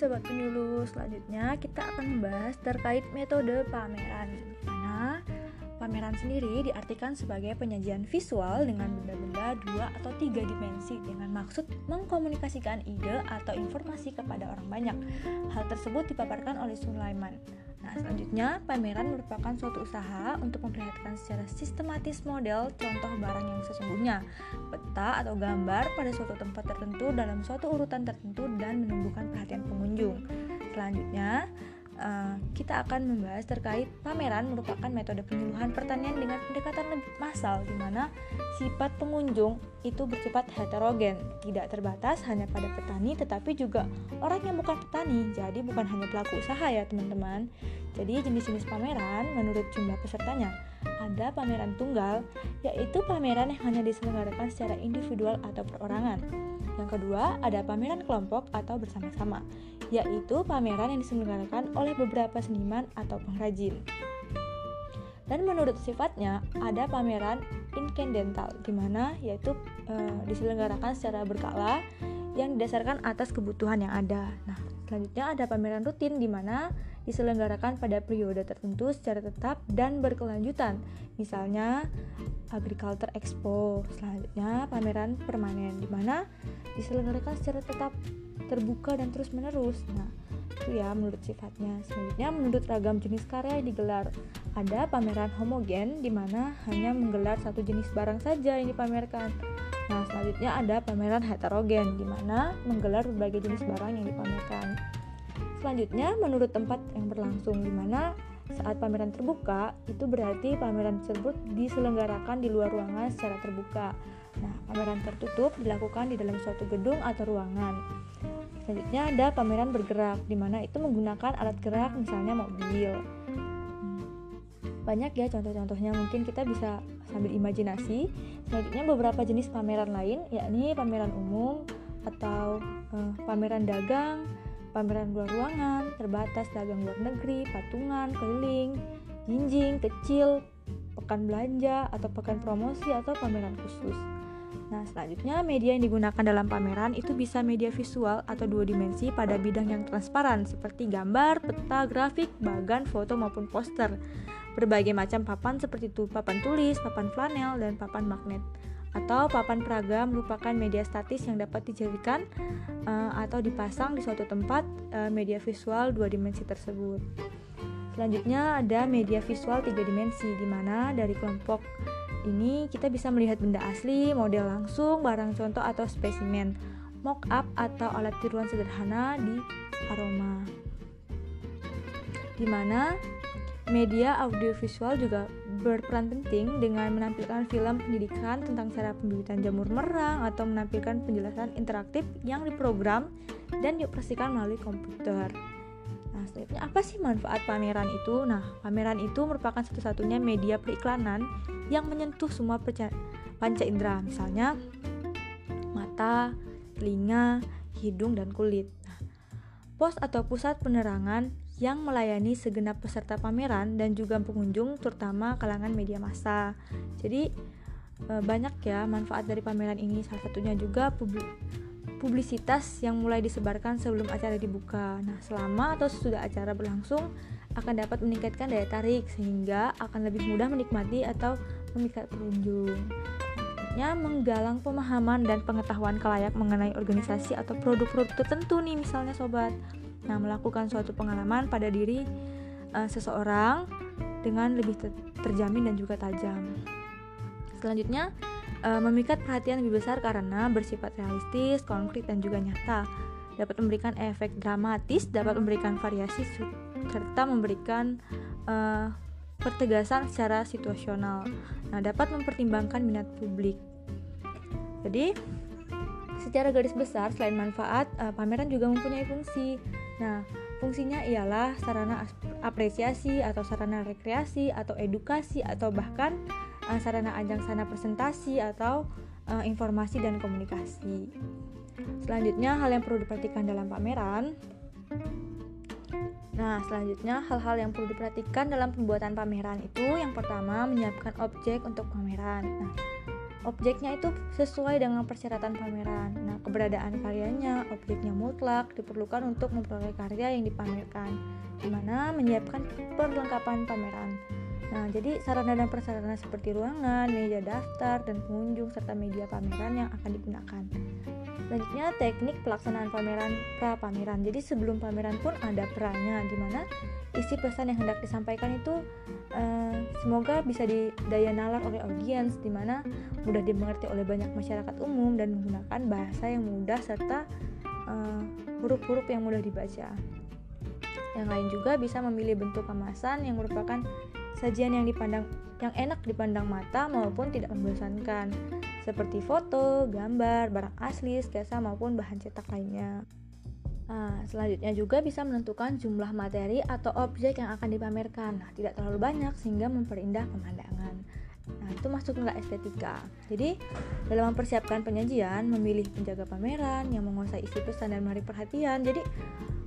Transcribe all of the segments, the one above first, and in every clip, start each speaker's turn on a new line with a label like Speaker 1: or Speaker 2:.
Speaker 1: sobat penyuluh, selanjutnya kita akan membahas terkait metode pameran. Mana pameran sendiri diartikan sebagai penyajian visual dengan benda-benda dua atau tiga dimensi dengan maksud mengkomunikasikan ide atau informasi kepada orang banyak. Hal tersebut dipaparkan oleh Sulaiman. Nah, selanjutnya, pameran merupakan suatu usaha untuk memperlihatkan secara sistematis model contoh barang yang sesungguhnya, peta atau gambar pada suatu tempat tertentu dalam suatu urutan tertentu dan menumbuhkan perhatian pengunjung. Selanjutnya, uh, kita akan membahas terkait pameran merupakan metode penyuluhan pertanian dengan pendekatan lebih massal di mana sifat pengunjung itu bersifat heterogen, tidak terbatas hanya pada petani tetapi juga orang yang bukan petani. Jadi bukan hanya pelaku usaha ya, teman-teman. Jadi jenis-jenis pameran menurut jumlah pesertanya. Ada pameran tunggal, yaitu pameran yang hanya diselenggarakan secara individual atau perorangan. Yang kedua, ada pameran kelompok atau bersama-sama, yaitu pameran yang diselenggarakan oleh beberapa seniman atau pengrajin. Dan menurut sifatnya, ada pameran inkendental, di mana yaitu e, diselenggarakan secara berkala yang didasarkan atas kebutuhan yang ada. Nah, selanjutnya ada pameran rutin di mana diselenggarakan pada periode tertentu secara tetap dan berkelanjutan. Misalnya Agriculture Expo, selanjutnya pameran permanen di mana diselenggarakan secara tetap terbuka dan terus menerus nah itu ya menurut sifatnya. Selanjutnya menurut ragam jenis karya yang digelar ada pameran homogen di mana hanya menggelar satu jenis barang saja yang dipamerkan. Nah selanjutnya ada pameran heterogen di mana menggelar berbagai jenis barang yang dipamerkan selanjutnya menurut tempat yang berlangsung di mana saat pameran terbuka, itu berarti pameran tersebut diselenggarakan di luar ruangan secara terbuka. Nah, pameran tertutup dilakukan di dalam suatu gedung atau ruangan. Selanjutnya ada pameran bergerak, di mana itu menggunakan alat gerak, misalnya mobil. Hmm. Banyak ya contoh-contohnya, mungkin kita bisa sambil imajinasi. Selanjutnya beberapa jenis pameran lain, yakni pameran umum atau uh, pameran dagang, pameran luar ruangan, terbatas dagang luar negeri, patungan, keliling, jinjing, kecil, pekan belanja atau pekan promosi atau pameran khusus. Nah, selanjutnya media yang digunakan dalam pameran itu bisa media visual atau dua dimensi pada bidang yang transparan seperti gambar, peta, grafik, bagan, foto maupun poster. Berbagai macam papan seperti itu, papan tulis, papan flanel, dan papan magnet. Atau papan peraga merupakan media statis yang dapat dijadikan uh, atau dipasang di suatu tempat uh, media visual dua dimensi tersebut. Selanjutnya ada media visual tiga dimensi di mana dari kelompok ini kita bisa melihat benda asli, model langsung, barang contoh atau spesimen, mock up atau alat tiruan sederhana di aroma. Di mana media audiovisual juga berperan penting dengan menampilkan film pendidikan tentang cara pembibitan jamur merang atau menampilkan penjelasan interaktif yang diprogram dan dioperasikan melalui komputer. Nah, selanjutnya apa sih manfaat pameran itu? Nah, pameran itu merupakan satu-satunya media periklanan yang menyentuh semua panca indera, misalnya mata, telinga, hidung, dan kulit. Nah, pos atau pusat penerangan yang melayani segenap peserta pameran dan juga pengunjung, terutama kalangan media massa. Jadi, eh, banyak ya manfaat dari pameran ini. Salah satunya juga publisitas yang mulai disebarkan sebelum acara dibuka. Nah, selama atau sesudah acara berlangsung akan dapat meningkatkan daya tarik sehingga akan lebih mudah menikmati atau memikat pengunjung. Selanjutnya, menggalang pemahaman dan pengetahuan kelayak mengenai organisasi atau produk-produk tertentu nih misalnya sobat. Nah, melakukan suatu pengalaman pada diri uh, seseorang dengan lebih ter terjamin dan juga tajam. Selanjutnya, e, memikat perhatian lebih besar karena bersifat realistis, konkret, dan juga nyata. Dapat memberikan efek dramatis, dapat memberikan variasi, serta memberikan e, pertegasan secara situasional. Nah, dapat mempertimbangkan minat publik. Jadi, secara garis besar, selain manfaat, e, pameran juga mempunyai fungsi. Nah, fungsinya ialah sarana apresiasi atau sarana rekreasi atau edukasi atau bahkan uh, sarana ajang sana presentasi atau uh, informasi dan komunikasi. Selanjutnya, hal yang perlu diperhatikan dalam pameran. Nah, selanjutnya hal-hal yang perlu diperhatikan dalam pembuatan pameran itu yang pertama menyiapkan objek untuk pameran. Nah, objeknya itu sesuai dengan persyaratan pameran. Nah, keberadaan karyanya, objeknya mutlak diperlukan untuk memperoleh karya yang dipamerkan, di mana menyiapkan perlengkapan pameran. Nah, jadi sarana dan prasarana seperti ruangan, meja daftar, dan pengunjung serta media pameran yang akan digunakan. Selanjutnya teknik pelaksanaan pameran pra pameran. Jadi sebelum pameran pun ada peranya di mana isi pesan yang hendak disampaikan itu uh, semoga bisa didaya nalar oleh audiens di mana mudah dimengerti oleh banyak masyarakat umum dan menggunakan bahasa yang mudah serta eh, huruf-huruf uh, yang mudah dibaca. Yang lain juga bisa memilih bentuk kemasan yang merupakan sajian yang dipandang yang enak dipandang mata maupun tidak membosankan seperti foto, gambar, barang asli, sketsa maupun bahan cetak lainnya. Nah, selanjutnya juga bisa menentukan jumlah materi atau objek yang akan dipamerkan. Nah, tidak terlalu banyak sehingga memperindah pemandangan. Nah, itu masuk nilai estetika. Jadi, dalam mempersiapkan penyajian, memilih penjaga pameran yang menguasai isi pesan dan menarik perhatian. Jadi,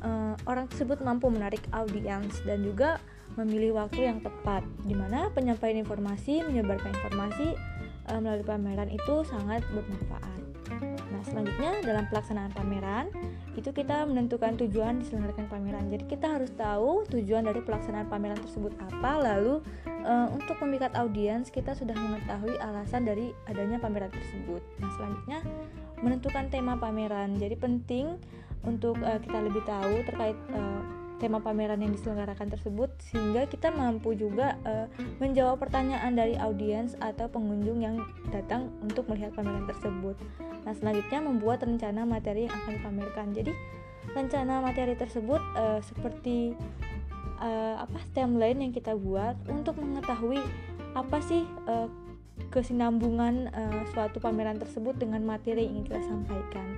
Speaker 1: uh, orang tersebut mampu menarik audiens dan juga memilih waktu yang tepat di mana penyampaian informasi menyebarkan informasi uh, melalui pameran itu sangat bermanfaat. Nah, selanjutnya dalam pelaksanaan pameran itu kita menentukan tujuan diselenggarakan pameran. Jadi kita harus tahu tujuan dari pelaksanaan pameran tersebut apa, lalu e, untuk memikat audiens kita sudah mengetahui alasan dari adanya pameran tersebut. Nah, selanjutnya menentukan tema pameran. Jadi penting untuk uh, kita lebih tahu terkait uh, tema pameran yang diselenggarakan tersebut sehingga kita mampu juga uh, menjawab pertanyaan dari audiens atau pengunjung yang datang untuk melihat pameran tersebut. Nah, selanjutnya membuat rencana materi yang akan dipamerkan. Jadi, rencana materi tersebut uh, seperti uh, apa timeline yang kita buat untuk mengetahui apa sih uh, kesinambungan uh, suatu pameran tersebut dengan materi yang ingin kita sampaikan.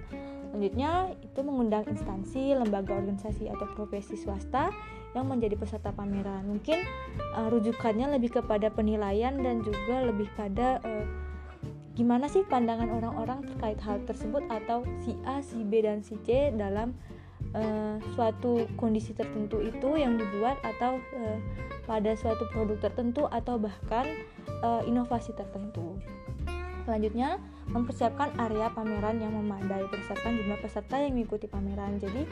Speaker 1: Selanjutnya itu mengundang instansi, lembaga organisasi atau profesi swasta yang menjadi peserta pameran. Mungkin uh, rujukannya lebih kepada penilaian dan juga lebih pada uh, gimana sih pandangan orang-orang terkait hal tersebut atau si A, si B dan si C dalam uh, suatu kondisi tertentu itu yang dibuat atau uh, pada suatu produk tertentu atau bahkan uh, inovasi tertentu. Selanjutnya, mempersiapkan area pameran yang memadai berdasarkan jumlah peserta yang mengikuti pameran. Jadi,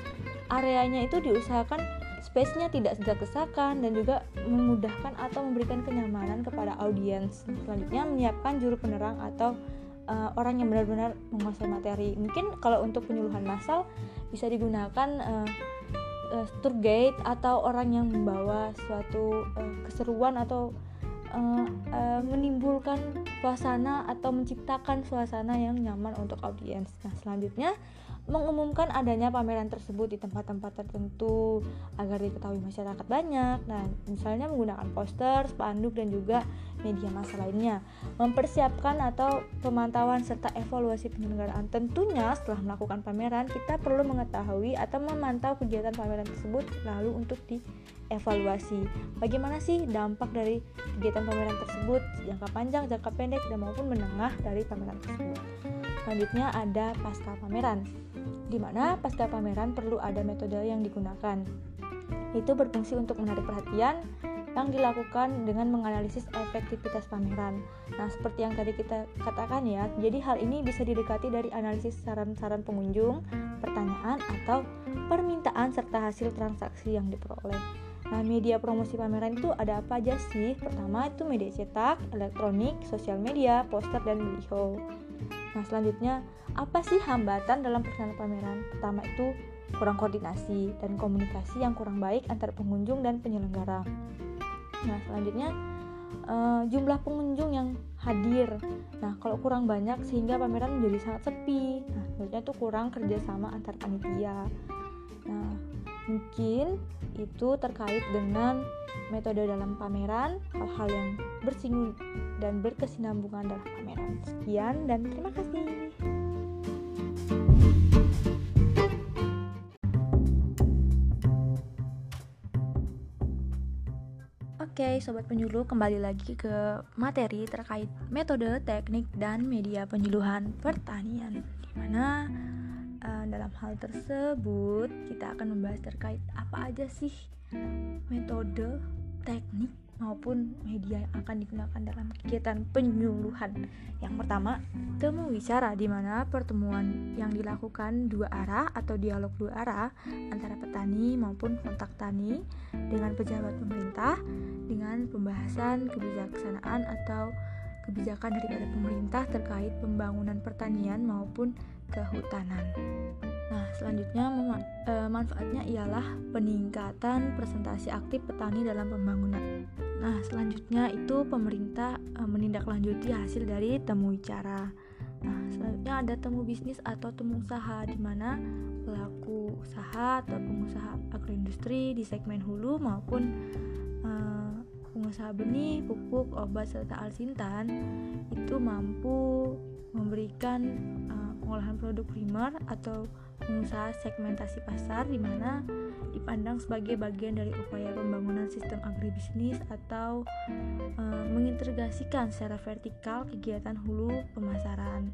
Speaker 1: areanya itu diusahakan space-nya tidak sesak-sesakan dan juga memudahkan atau memberikan kenyamanan kepada audiens. Selanjutnya, menyiapkan juru penerang atau uh, orang yang benar-benar menguasai materi. Mungkin kalau untuk penyuluhan massal bisa digunakan uh, uh, tour guide atau orang yang membawa suatu uh, keseruan atau uh, uh, menimbulkan suasana atau menciptakan suasana yang nyaman untuk audiens. Nah, selanjutnya mengumumkan adanya pameran tersebut di tempat-tempat tertentu agar diketahui masyarakat banyak. Nah, misalnya menggunakan poster, spanduk dan juga media massa lainnya. Mempersiapkan atau pemantauan serta evaluasi penyelenggaraan. Tentunya setelah melakukan pameran, kita perlu mengetahui atau memantau kegiatan pameran tersebut lalu untuk dievaluasi. Bagaimana sih dampak dari kegiatan pameran tersebut jangka panjang, jangka pendek dan maupun menengah dari pameran tersebut. Selanjutnya ada pasca pameran, di mana pasca pameran perlu ada metode yang digunakan. Itu berfungsi untuk menarik perhatian yang dilakukan dengan menganalisis efektivitas pameran. Nah, seperti yang tadi kita katakan ya, jadi hal ini bisa didekati dari analisis saran-saran pengunjung, pertanyaan, atau permintaan serta hasil transaksi yang diperoleh. Nah, media promosi pameran itu ada apa aja sih? Pertama itu media cetak, elektronik, sosial media, poster, dan baliho. Nah, selanjutnya, apa sih hambatan dalam pelaksanaan pameran? Pertama itu kurang koordinasi dan komunikasi yang kurang baik antara pengunjung dan penyelenggara. Nah, selanjutnya uh, jumlah pengunjung yang hadir. Nah, kalau kurang banyak sehingga pameran menjadi sangat sepi. Nah, selanjutnya itu kurang kerjasama antar panitia. Nah, mungkin itu terkait dengan metode dalam pameran, hal-hal yang bersinggung dan berkesinambungan dalam pameran. Sekian dan terima kasih. Oke, sobat penyuluh, kembali lagi ke materi terkait metode, teknik, dan media penyuluhan pertanian. Di mana uh, dalam hal tersebut kita akan membahas terkait apa aja sih metode, teknik, maupun media yang akan digunakan dalam kegiatan penyuluhan. Yang pertama, temu wicara di mana pertemuan yang dilakukan dua arah atau dialog dua arah antara petani maupun kontak tani dengan pejabat pemerintah dengan pembahasan kebijaksanaan atau kebijakan daripada pemerintah terkait pembangunan pertanian maupun kehutanan. Nah, selanjutnya eh, manfaatnya ialah peningkatan presentasi aktif petani dalam pembangunan. Nah, selanjutnya itu pemerintah e, menindaklanjuti hasil dari temu bicara. Nah, selanjutnya ada temu bisnis atau temu usaha di mana pelaku usaha atau pengusaha agroindustri di segmen hulu maupun e, pengusaha benih, pupuk, obat serta alsintan itu mampu memberikan e, pengolahan produk primer atau pengusaha segmentasi pasar di mana dipandang sebagai bagian dari upaya pembangunan sistem agribisnis atau e, mengintegrasikan secara vertikal kegiatan hulu pemasaran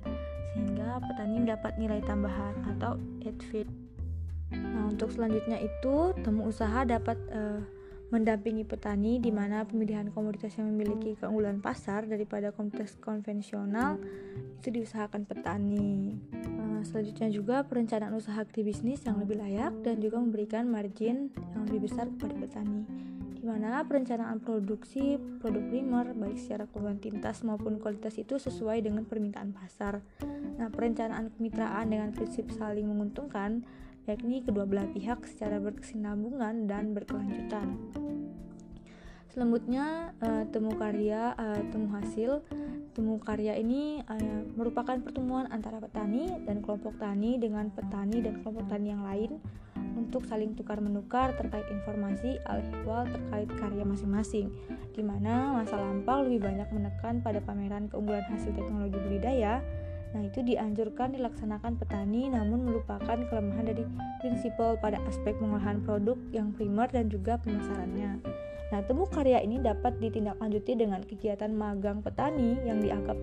Speaker 1: sehingga petani dapat nilai tambahan atau add Nah, untuk selanjutnya itu temu usaha dapat e, mendampingi petani di mana pemilihan komoditas yang memiliki keunggulan pasar daripada komoditas konvensional itu diusahakan petani. Uh, selanjutnya juga perencanaan usaha agribisnis yang lebih layak dan juga memberikan margin yang lebih besar kepada petani. Di mana perencanaan produksi produk primer baik secara kuantitas maupun kualitas itu sesuai dengan permintaan pasar. Nah, perencanaan kemitraan dengan prinsip saling menguntungkan yakni kedua belah pihak secara berkesinambungan dan berkelanjutan. Selanjutnya uh, temu karya, uh, temu hasil. Temu karya ini uh, merupakan pertemuan antara petani dan kelompok tani dengan petani dan kelompok tani yang lain untuk saling tukar menukar terkait informasi al-ihwal terkait karya masing-masing. Di mana masa lampau lebih banyak menekan pada pameran keunggulan hasil teknologi budidaya Nah, itu dianjurkan dilaksanakan petani namun melupakan kelemahan dari prinsipal pada aspek pengolahan produk yang primer dan juga pemasarannya. Nah, temu karya ini dapat ditindaklanjuti dengan kegiatan magang petani yang dianggap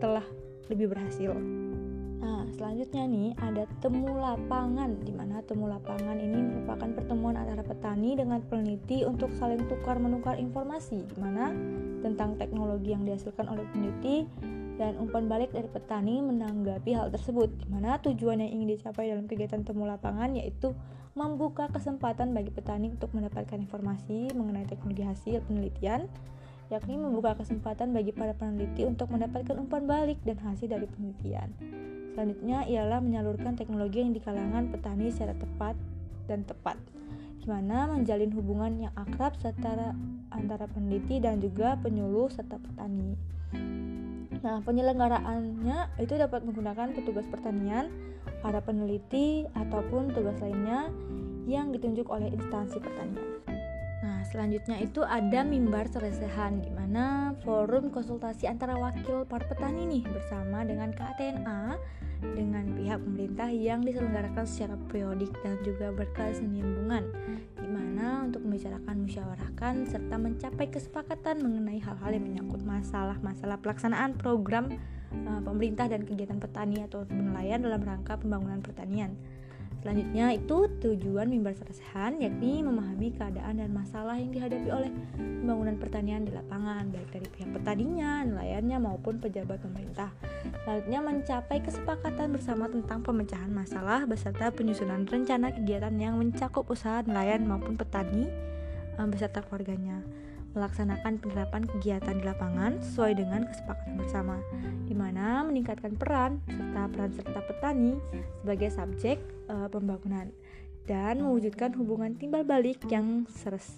Speaker 1: telah lebih berhasil. Nah, selanjutnya nih ada temu lapangan di mana temu lapangan ini merupakan pertemuan antara petani dengan peneliti untuk saling tukar menukar informasi di mana tentang teknologi yang dihasilkan oleh peneliti dan umpan balik dari petani menanggapi hal tersebut, di mana tujuan yang ingin dicapai dalam kegiatan temu lapangan yaitu membuka kesempatan bagi petani untuk mendapatkan informasi mengenai teknologi hasil penelitian, yakni membuka kesempatan bagi para peneliti untuk mendapatkan umpan balik dan hasil dari penelitian. Selanjutnya ialah menyalurkan teknologi yang di kalangan petani secara tepat dan tepat, di mana menjalin hubungan yang akrab setara antara peneliti dan juga penyuluh serta petani. Nah, penyelenggaraannya itu dapat menggunakan petugas pertanian, para peneliti, ataupun tugas lainnya yang ditunjuk oleh instansi pertanian. Nah, selanjutnya itu ada mimbar seresehan di mana forum konsultasi antara wakil para petani nih bersama dengan KTNA dengan pihak pemerintah yang diselenggarakan secara periodik dan juga berkesinambungan membicarakan musyawarahkan serta mencapai kesepakatan mengenai hal-hal yang menyangkut masalah-masalah pelaksanaan program uh, pemerintah dan kegiatan petani atau nelayan dalam rangka pembangunan pertanian. Selanjutnya itu tujuan mimbar seresehan yakni memahami keadaan dan masalah yang dihadapi oleh pembangunan pertanian di lapangan baik dari pihak petaninya, nelayannya maupun pejabat pemerintah. Selanjutnya mencapai kesepakatan bersama tentang pemecahan masalah beserta penyusunan rencana kegiatan yang mencakup usaha nelayan maupun petani eh, beserta keluarganya melaksanakan penerapan kegiatan di lapangan sesuai dengan kesepakatan bersama, di mana meningkatkan peran serta peran serta petani sebagai subjek e, pembangunan dan mewujudkan hubungan timbal balik yang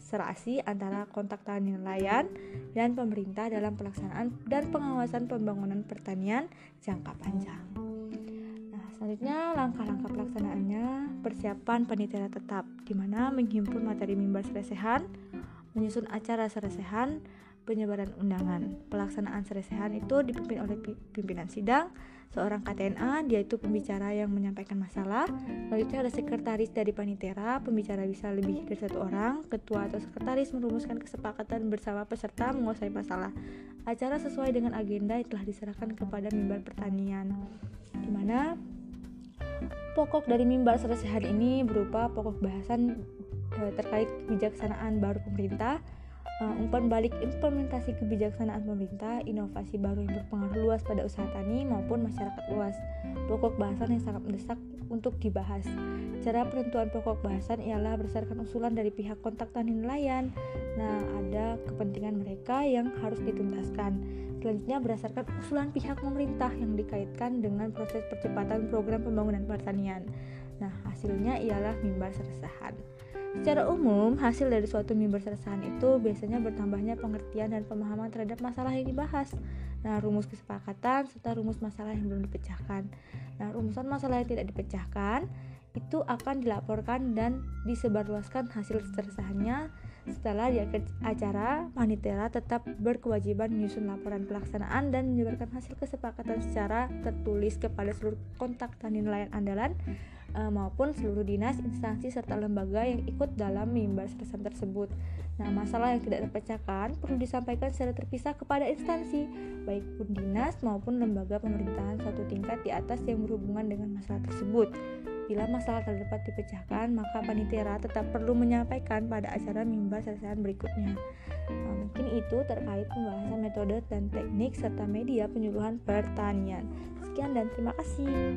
Speaker 1: serasi antara kontak tani nelayan dan pemerintah dalam pelaksanaan dan pengawasan pembangunan pertanian jangka panjang. Nah, selanjutnya langkah-langkah pelaksanaannya persiapan panitia tetap di mana menghimpun materi mimbar seresehan menyusun acara seresehan, penyebaran undangan. Pelaksanaan seresehan itu dipimpin oleh pimpinan sidang, seorang KTNA, dia itu pembicara yang menyampaikan masalah. Lalu itu ada sekretaris dari panitera, pembicara bisa lebih dari satu orang, ketua atau sekretaris merumuskan kesepakatan bersama peserta menguasai masalah. Acara sesuai dengan agenda yang telah diserahkan kepada mimbar pertanian, di mana pokok dari mimbar seresehan ini berupa pokok bahasan e, terkait kebijaksanaan baru pemerintah, umpan balik implementasi kebijaksanaan pemerintah, inovasi baru yang berpengaruh luas pada usaha tani maupun masyarakat luas. Pokok bahasan yang sangat mendesak untuk dibahas. Cara penentuan pokok bahasan ialah berdasarkan usulan dari pihak kontak tani nelayan. Nah, ada kepentingan mereka yang harus dituntaskan. Selanjutnya berdasarkan usulan pihak pemerintah yang dikaitkan dengan proses percepatan program pembangunan pertanian. Nah, hasilnya ialah mimbar seresahan. Secara umum, hasil dari suatu mimbar seresahan itu biasanya bertambahnya pengertian dan pemahaman terhadap masalah yang dibahas. Nah, rumus kesepakatan serta rumus masalah yang belum dipecahkan. Nah, rumusan masalah yang tidak dipecahkan itu akan dilaporkan dan disebarluaskan hasil seresahannya setelah di acara, panitera tetap berkewajiban menyusun laporan pelaksanaan dan menyebarkan hasil kesepakatan secara tertulis kepada seluruh kontak tani nelayan andalan uh, maupun seluruh dinas, instansi serta lembaga yang ikut dalam mimbar sersan tersebut. Nah, masalah yang tidak terpecahkan perlu disampaikan secara terpisah kepada instansi, baik pun dinas maupun lembaga pemerintahan suatu tingkat di atas yang berhubungan dengan masalah tersebut. Bila masalah terdapat dipecahkan, maka panitera tetap perlu menyampaikan pada acara mimbar sersan berikutnya. Nah, mungkin itu terkait pembahasan metode dan teknik serta media penyuluhan pertanian. Sekian dan terima kasih.